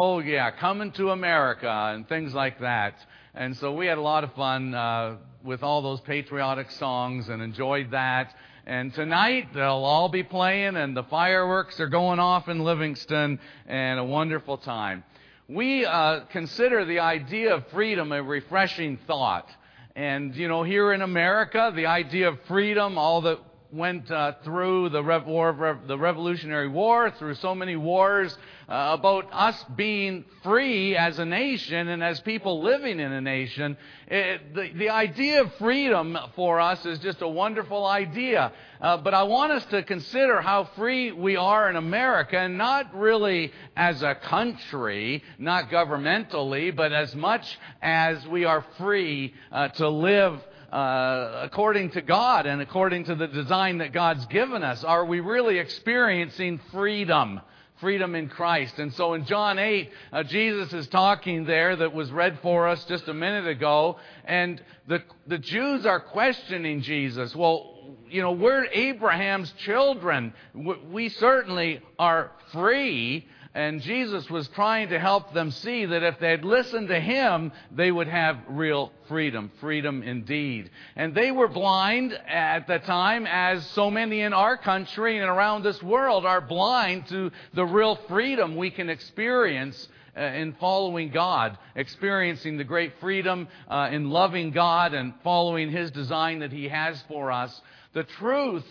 oh, yeah, coming to America and things like that. And so we had a lot of fun uh, with all those patriotic songs and enjoyed that. And tonight they'll all be playing, and the fireworks are going off in Livingston, and a wonderful time. We uh, consider the idea of freedom a refreshing thought. And, you know, here in America, the idea of freedom, all that went uh, through the, Rev- War, the Revolutionary War, through so many wars, uh, about us being free as a nation and as people living in a nation. It, the, the idea of freedom for us is just a wonderful idea. Uh, but I want us to consider how free we are in America, and not really as a country, not governmentally, but as much as we are free uh, to live uh, according to God and according to the design that God's given us? Are we really experiencing freedom? Freedom in Christ. And so in John 8, uh, Jesus is talking there that was read for us just a minute ago. And the, the Jews are questioning Jesus. Well, you know, we're Abraham's children. We certainly are free. And Jesus was trying to help them see that if they'd listened to him, they would have real freedom, freedom indeed. And they were blind at the time, as so many in our country and around this world are blind to the real freedom we can experience uh, in following God, experiencing the great freedom uh, in loving God and following His design that He has for us. The truth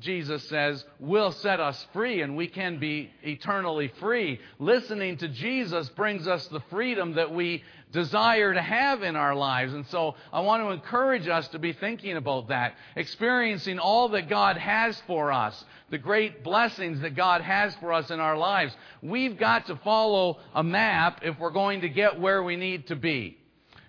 Jesus says, will set us free and we can be eternally free. Listening to Jesus brings us the freedom that we desire to have in our lives. And so I want to encourage us to be thinking about that, experiencing all that God has for us, the great blessings that God has for us in our lives. We've got to follow a map if we're going to get where we need to be.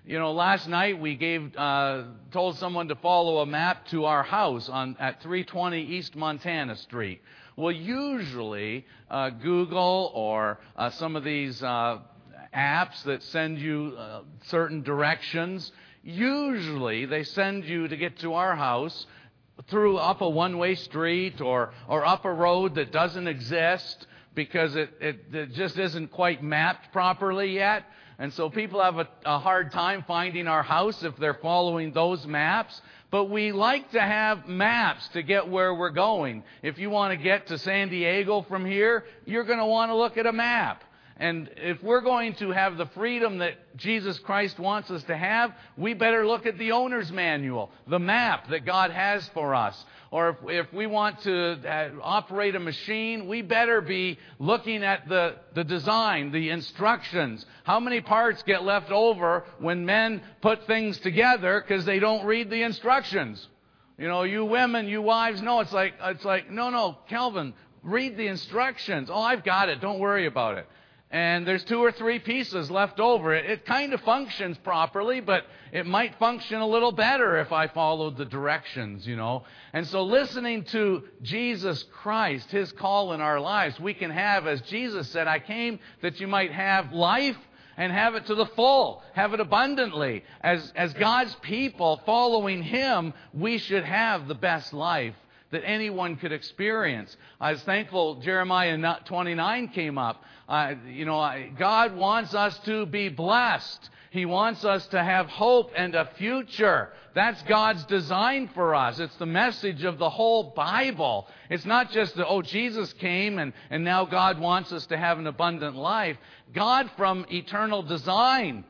You know, last night we gave uh, told someone to follow a map to our house on at 320 East Montana Street. Well, usually uh, Google or uh, some of these uh, apps that send you uh, certain directions, usually they send you to get to our house through up a one-way street or or up a road that doesn't exist because it, it, it just isn't quite mapped properly yet. And so people have a, a hard time finding our house if they're following those maps. But we like to have maps to get where we're going. If you want to get to San Diego from here, you're going to want to look at a map. And if we're going to have the freedom that Jesus Christ wants us to have, we better look at the owner's manual, the map that God has for us. Or if, if we want to uh, operate a machine, we better be looking at the, the design, the instructions. How many parts get left over when men put things together because they don't read the instructions? You know, you women, you wives, no, it's like, it's like, no, no, Calvin, read the instructions. Oh, I've got it. Don't worry about it and there's two or three pieces left over. It, it kind of functions properly, but it might function a little better if I followed the directions, you know. And so listening to Jesus Christ, His call in our lives, we can have, as Jesus said, I came that you might have life and have it to the full, have it abundantly. As, as God's people following Him, we should have the best life that anyone could experience. I was thankful Jeremiah 29 came up. Uh, you know, God wants us to be blessed. He wants us to have hope and a future. That's God's design for us. It's the message of the whole Bible. It's not just that, oh, Jesus came and, and now God wants us to have an abundant life. God, from eternal design,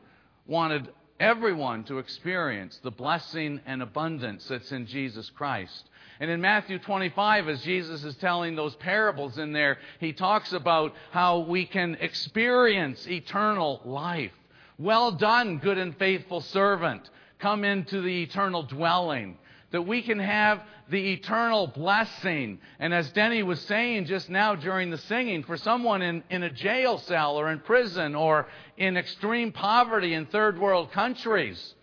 wanted everyone to experience the blessing and abundance that's in Jesus Christ. And in Matthew 25, as Jesus is telling those parables in there, he talks about how we can experience eternal life. Well done, good and faithful servant. Come into the eternal dwelling. That we can have the eternal blessing. And as Denny was saying just now during the singing, for someone in, in a jail cell or in prison or in extreme poverty in third world countries,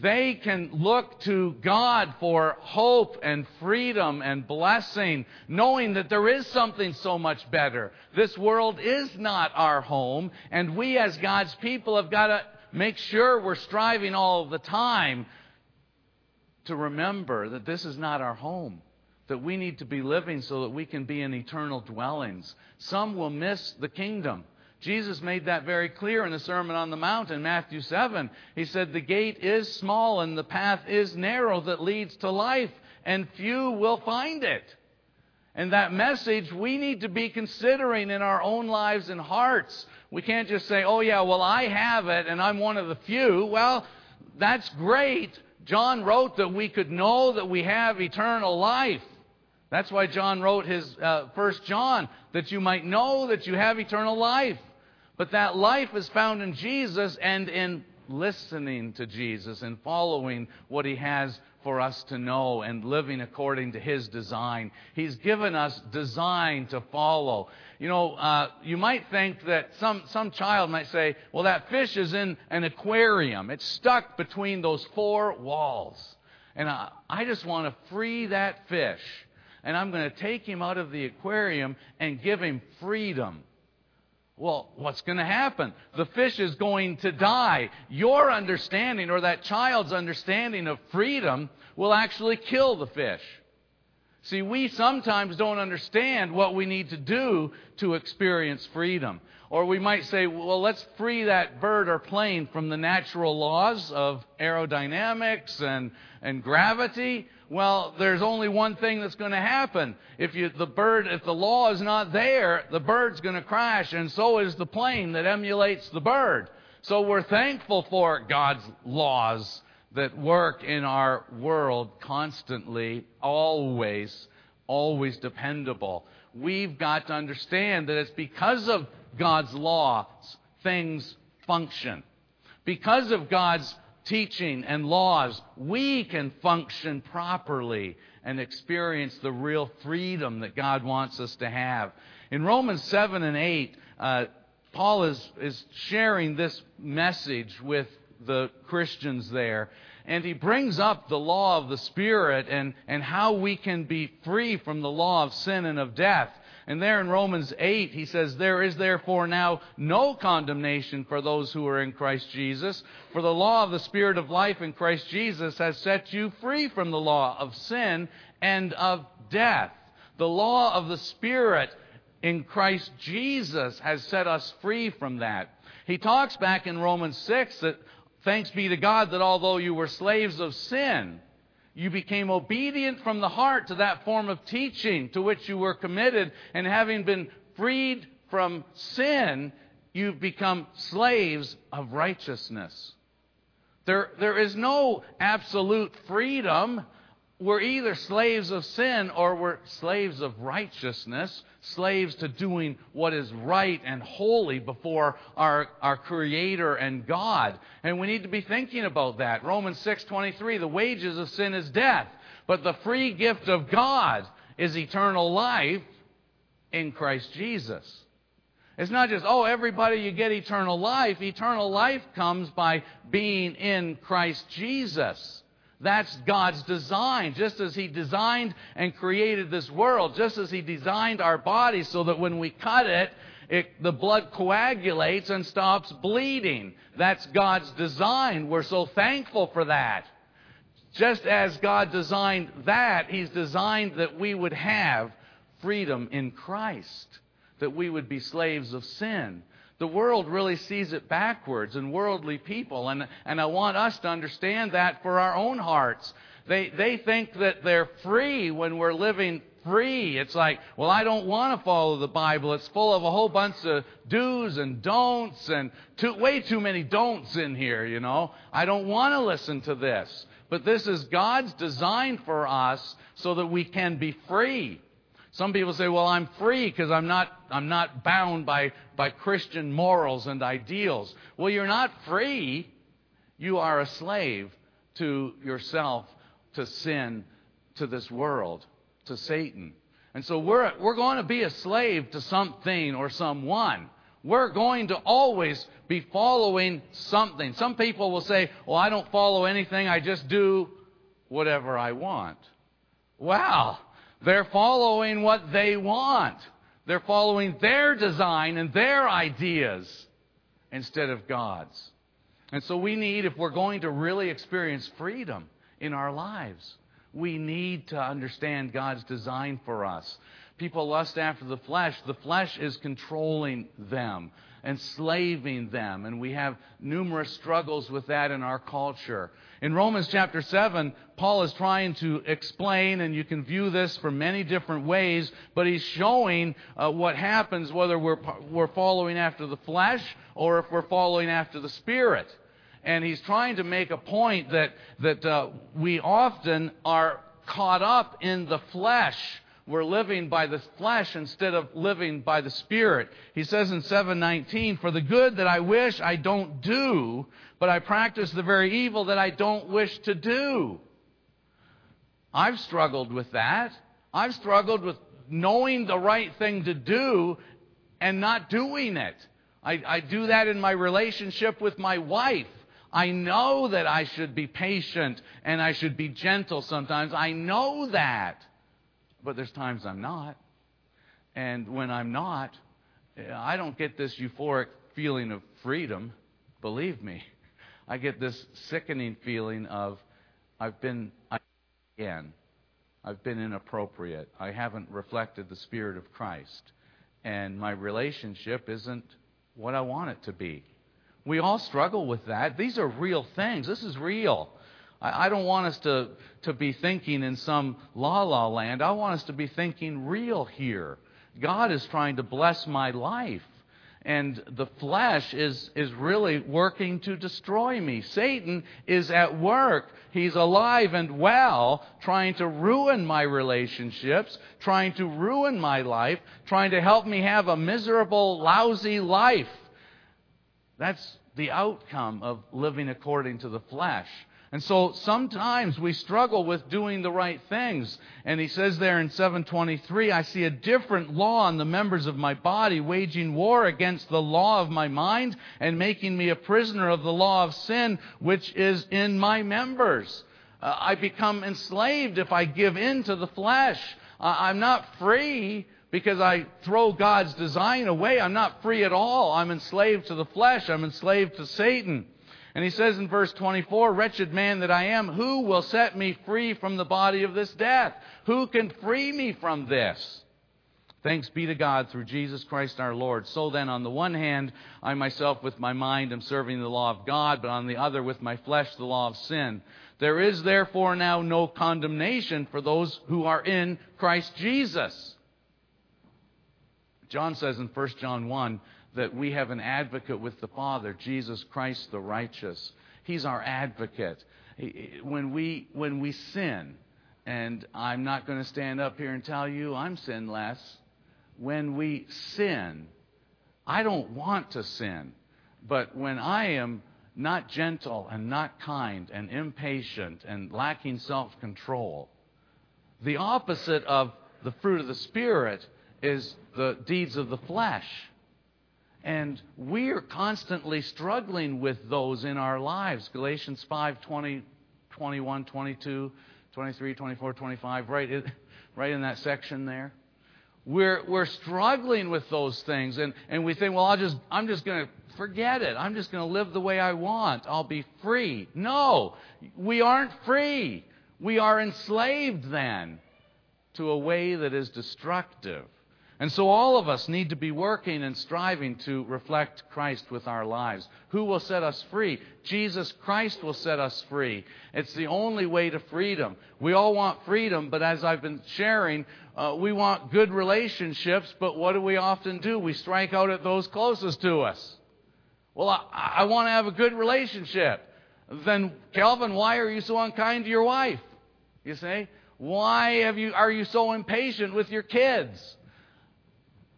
they can look to God for hope and freedom and blessing, knowing that there is something so much better. This world is not our home, and we as God's people have got to make sure we're striving all the time to remember that this is not our home, that we need to be living so that we can be in eternal dwellings. Some will miss the kingdom. Jesus made that very clear in the Sermon on the Mount in Matthew 7. He said, The gate is small and the path is narrow that leads to life, and few will find it. And that message we need to be considering in our own lives and hearts. We can't just say, oh, yeah, well, I have it and I'm one of the few. Well, that's great. John wrote that we could know that we have eternal life. That's why John wrote his uh, First John, that you might know that you have eternal life. But that life is found in Jesus and in listening to Jesus and following what he has for us to know and living according to his design. He's given us design to follow. You know, uh, you might think that some, some child might say, well, that fish is in an aquarium. It's stuck between those four walls. And I, I just want to free that fish. And I'm going to take him out of the aquarium and give him freedom. Well, what's going to happen? The fish is going to die. Your understanding or that child's understanding of freedom will actually kill the fish. See, we sometimes don't understand what we need to do to experience freedom. Or we might say, well, let's free that bird or plane from the natural laws of aerodynamics and, and gravity. Well, there's only one thing that's going to happen. If you, the bird, if the law is not there, the bird's going to crash, and so is the plane that emulates the bird. So we're thankful for God's laws that work in our world constantly, always, always dependable. We've got to understand that it's because of God's laws things function. Because of God's teaching and laws, we can function properly and experience the real freedom that God wants us to have. In Romans 7 and 8, uh, Paul is, is sharing this message with the Christians there. And he brings up the law of the Spirit and, and how we can be free from the law of sin and of death. And there in Romans 8, he says, There is therefore now no condemnation for those who are in Christ Jesus. For the law of the Spirit of life in Christ Jesus has set you free from the law of sin and of death. The law of the Spirit in Christ Jesus has set us free from that. He talks back in Romans 6 that thanks be to God that although you were slaves of sin, you became obedient from the heart to that form of teaching to which you were committed, and having been freed from sin, you've become slaves of righteousness. There, there is no absolute freedom we're either slaves of sin or we're slaves of righteousness, slaves to doing what is right and holy before our, our Creator and God. And we need to be thinking about that. Romans 6.23, the wages of sin is death, but the free gift of God is eternal life in Christ Jesus. It's not just, oh, everybody, you get eternal life. Eternal life comes by being in Christ Jesus. That's God's design. Just as He designed and created this world, just as He designed our bodies so that when we cut it, it, the blood coagulates and stops bleeding. That's God's design. We're so thankful for that. Just as God designed that, He's designed that we would have freedom in Christ, that we would be slaves of sin, the world really sees it backwards and worldly people. And, and I want us to understand that for our own hearts. They, they think that they're free when we're living free. It's like, well, I don't want to follow the Bible. It's full of a whole bunch of do's and don'ts and too, way too many don'ts in here, you know. I don't want to listen to this. But this is God's design for us so that we can be free. Some people say, well, I'm free because I'm not, I'm not bound by, by Christian morals and ideals. Well, you're not free. You are a slave to yourself, to sin, to this world, to Satan. And so we're, we're going to be a slave to something or someone. We're going to always be following something. Some people will say, well, I don't follow anything. I just do whatever I want. Wow. They're following what they want. They're following their design and their ideas instead of God's. And so we need, if we're going to really experience freedom in our lives, we need to understand God's design for us. People lust after the flesh. The flesh is controlling them. Enslaving them. And we have numerous struggles with that in our culture. In Romans chapter 7, Paul is trying to explain, and you can view this from many different ways, but he's showing uh, what happens whether we're, we're following after the flesh or if we're following after the Spirit. And he's trying to make a point that, that uh, we often are caught up in the flesh we're living by the flesh instead of living by the spirit. He says in 719, "For the good that I wish I don't do, but I practice the very evil that I don't wish to do." I've struggled with that. I've struggled with knowing the right thing to do and not doing it. I, I do that in my relationship with my wife. I know that I should be patient and I should be gentle sometimes. I know that. But there's times I'm not. And when I'm not, eh, I don't get this euphoric feeling of freedom. Believe me. I get this sickening feeling of I've been again. I've been inappropriate. I haven't reflected the Spirit of Christ. And my relationship isn't what I want it to be. We all struggle with that. These are real things. This is real. I, I don't want us to, to be thinking in some la la land. I want us to be thinking real here. God is trying to bless my life. And the flesh is, is really working to destroy me. Satan is at work. He's alive and well, trying to ruin my relationships, trying to ruin my life, trying to help me have a miserable, lousy life. That's the outcome of living according to the flesh. And so sometimes we struggle with doing the right things. And he says there in 723, I see a different law in the members of my body, waging war against the law of my mind and making me a prisoner of the law of sin, which is in my members. Uh, I become enslaved if I give in to the flesh. Uh, I'm not free because I throw God's design away. I'm not free at all. I'm enslaved to the flesh. I'm enslaved to Satan. And he says in verse 24, Wretched man that I am, who will set me free from the body of this death? Who can free me from this? Thanks be to God through Jesus Christ our Lord. So then, on the one hand, I myself with my mind am serving the law of God, but on the other, with my flesh, the law of sin. There is therefore now no condemnation for those who are in Christ Jesus. John says in 1 John 1 that we have an advocate with the Father, Jesus Christ the righteous. He's our advocate. When we, when we sin, and I'm not going to stand up here and tell you I'm sinless, when we sin, I don't want to sin, but when I am not gentle and not kind and impatient and lacking self control, the opposite of the fruit of the Spirit is the deeds of the flesh. And we are constantly struggling with those in our lives. Galatians 5 20, 21, 22, 23, 24, 25, right in, right in that section there. We're, we're struggling with those things, and, and we think, well, I'll just, I'm just going to forget it. I'm just going to live the way I want. I'll be free. No, we aren't free. We are enslaved then to a way that is destructive. And so all of us need to be working and striving to reflect Christ with our lives. Who will set us free? Jesus Christ will set us free. It's the only way to freedom. We all want freedom, but as I've been sharing, uh, we want good relationships, but what do we often do? We strike out at those closest to us. Well, I, I want to have a good relationship. Then, Calvin, why are you so unkind to your wife? You say, why have you, are you so impatient with your kids?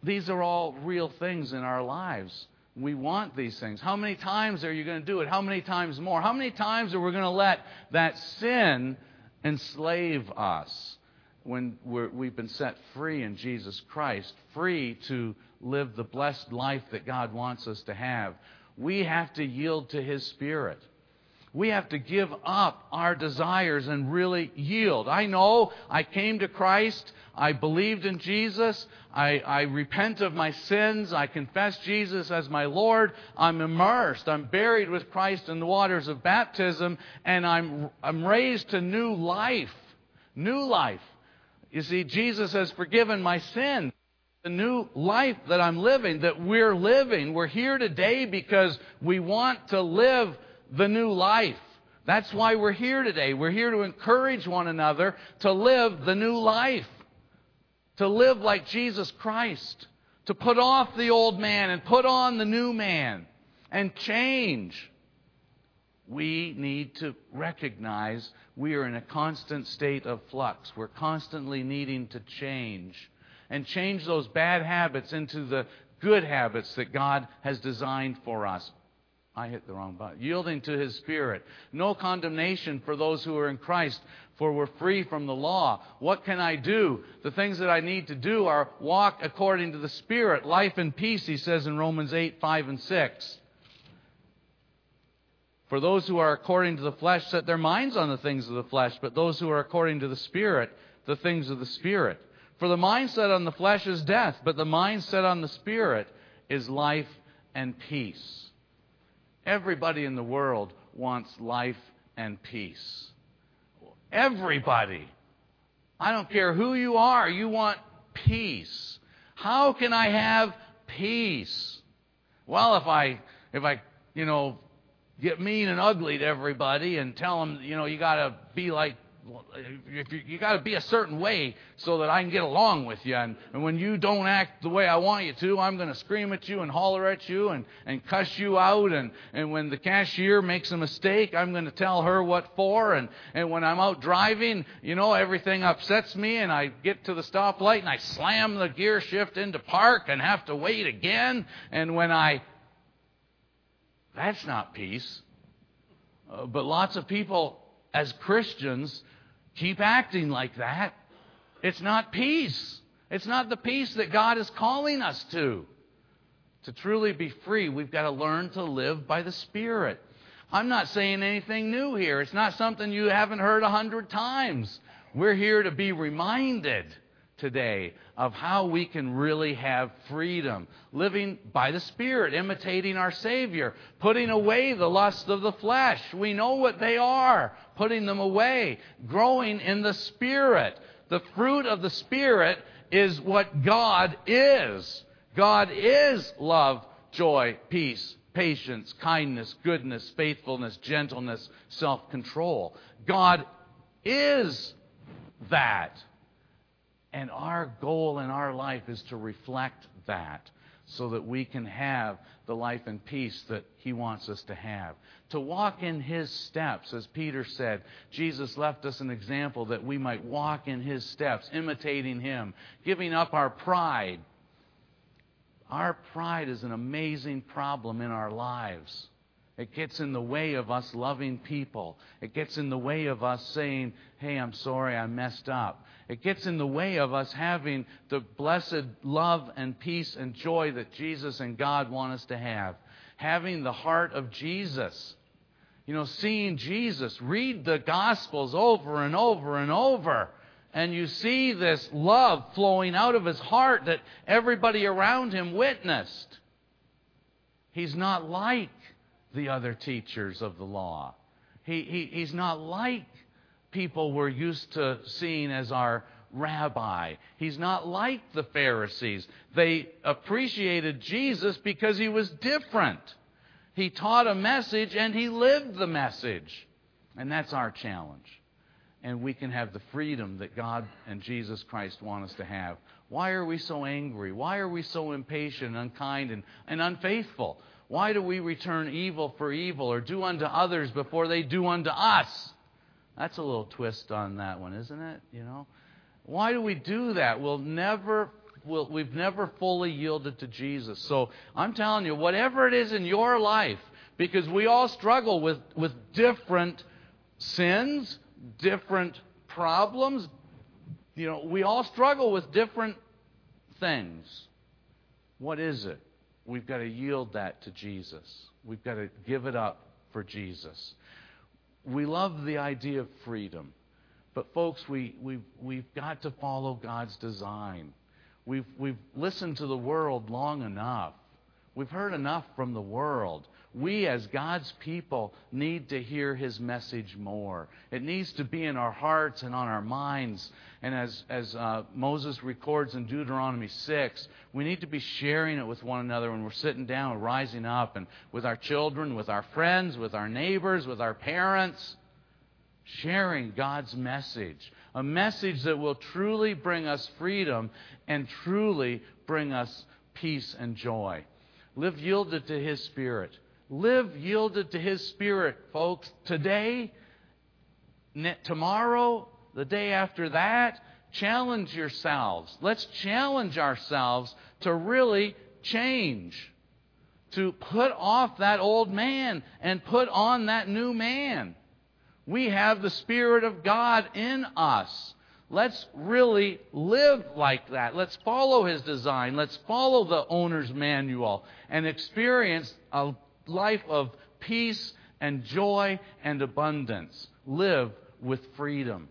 These are all real things in our lives. We want these things. How many times are you going to do it? How many times more? How many times are we going to let that sin enslave us when we have been set free in Jesus Christ, free to live the blessed life that God wants us to have? We have to yield to His Spirit. We have to give up our desires and really yield. I know I came to Christ. I believed in Jesus. I, I, repent of my sins. I confess Jesus as my Lord. I'm immersed. I'm buried with Christ in the waters of baptism, and I'm, I'm raised to new life. New life. You see, Jesus has forgiven my sin. the new life that I'm living, that we're living. We're here today because we want to live the new life. That's why we're here today. We're here to encourage one another to live the new life, to live like Jesus Christ, to put off the old man and put on the new man and change. We need to recognize we are in a constant state of flux. We're constantly needing to change and change those bad habits into the good habits that God has designed for us. I hit the wrong button. Yielding to His Spirit. No condemnation for those who are in Christ, for we're free from the law. What can I do? The things that I need to do are walk according to the Spirit. Life and peace, He says in Romans 8, 5, and 6. For those who are according to the flesh set their minds on the things of the flesh, but those who are according to the Spirit, the things of the Spirit. For the mind set on the flesh is death, but the mind set on the Spirit is life and peace. Everybody in the world wants life and peace. Everybody. I don't care who you are, you want peace. How can I have peace? Well, if I if I, you know, get mean and ugly to everybody and tell them, you know, you got to be like you got to be a certain way so that I can get along with you. And, and when you don't act the way I want you to, I'm going to scream at you and holler at you and, and cuss you out. And, and when the cashier makes a mistake, I'm going to tell her what for. And, and when I'm out driving, you know, everything upsets me and I get to the stoplight and I slam the gear shift into park and have to wait again. And when I. That's not peace. Uh, but lots of people, as Christians, keep acting like that, it's not peace. It's not the peace that God is calling us to. To truly be free, we've got to learn to live by the Spirit. I'm not saying anything new here. It's not something you haven't heard a hundred times. We're here to be reminded today of how we can really have freedom, living by the Spirit, imitating our Savior, putting away the lust of the flesh. We know what they are, putting them away, growing in the Spirit. The fruit of the Spirit is what God is. God is love, joy, peace, patience, kindness, goodness, faithfulness, gentleness, self control. God is that. And our goal in our life is to reflect that so that we can have the life and peace that He wants us to have. To walk in His steps, as Peter said, Jesus left us an example that we might walk in His steps, imitating Him, giving up our pride. Our pride is an amazing problem in our lives. It gets in the way of us loving people. It gets in the way of us saying, hey, I'm sorry, I messed up. It gets in the way of us having the blessed love and peace and joy that Jesus and God want us to have. Having the heart of Jesus. You know, seeing Jesus. Read the Gospels over and over and over. And you see this love flowing out of his heart that everybody around him witnessed. He's not like the other teachers of the law. He, he, he's not like people we're used to seeing as our rabbi. He's not like the Pharisees. They appreciated Jesus because he was different. He taught a message and he lived the message. And that's our challenge. And we can have the freedom that God and Jesus Christ want us to have. Why are we so angry? Why are we so impatient, unkind, and, and unfaithful? Why do we return evil for evil or do unto others before they do unto us? That's a little twist on that one, isn't it? You know? Why do we do that? We'll never we'll, we've never fully yielded to Jesus. So I'm telling you, whatever it is in your life, because we all struggle with, with different sins, different problems. You know, we all struggle with different things. What is it? We've got to yield that to Jesus. We've got to give it up for Jesus. We love the idea of freedom. But, folks, we, we've, we've got to follow God's design. We've, we've listened to the world long enough. We've heard enough from the world. We as God's people need to hear his message more. It needs to be in our hearts and on our minds. And as, as uh, Moses records in Deuteronomy 6, we need to be sharing it with one another when we're sitting down, rising up, and with our children, with our friends, with our neighbors, with our parents. Sharing God's message. A message that will truly bring us freedom and truly bring us peace and joy. Live yielded to His Spirit. Live yielded to His Spirit, folks. Today, tomorrow, the day after that, challenge yourselves. Let's challenge ourselves to really change. To put off that old man and put on that new man. We have the Spirit of God in us. Let's really live like that. Let's follow His design. Let's follow the owner's manual and experience a life of peace and joy and abundance. Live with freedom.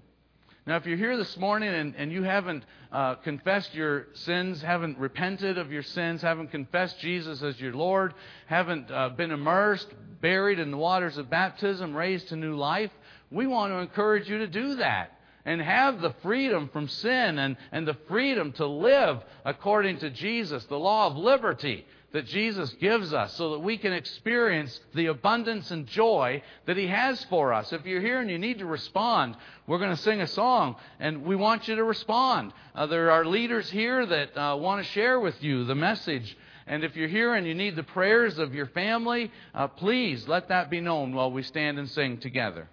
Now, if you're here this morning and, and you haven't uh, confessed your sins, haven't repented of your sins, haven't confessed Jesus as your Lord, haven't uh, been immersed, buried in the waters of baptism, raised to new life, we want to encourage you to do that and have the freedom from sin and, and the freedom to live according to Jesus, the law of liberty that Jesus gives us so that we can experience the abundance and joy that He has for us. If you're here and you need to respond, we're going to sing a song and we want you to respond. Uh, there are leaders here that uh, want to share with you the message. And if you're here and you need the prayers of your family, uh, please let that be known while we stand and sing together.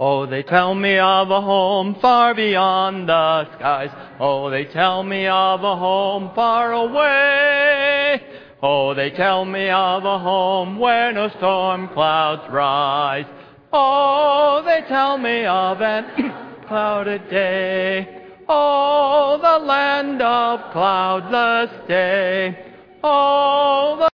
Oh, they tell me of a home far beyond the skies. Oh, they tell me of a home far away. Oh, they tell me of a home where no storm clouds rise. Oh, they tell me of an clouded day. Oh, the land of cloudless day. Oh, the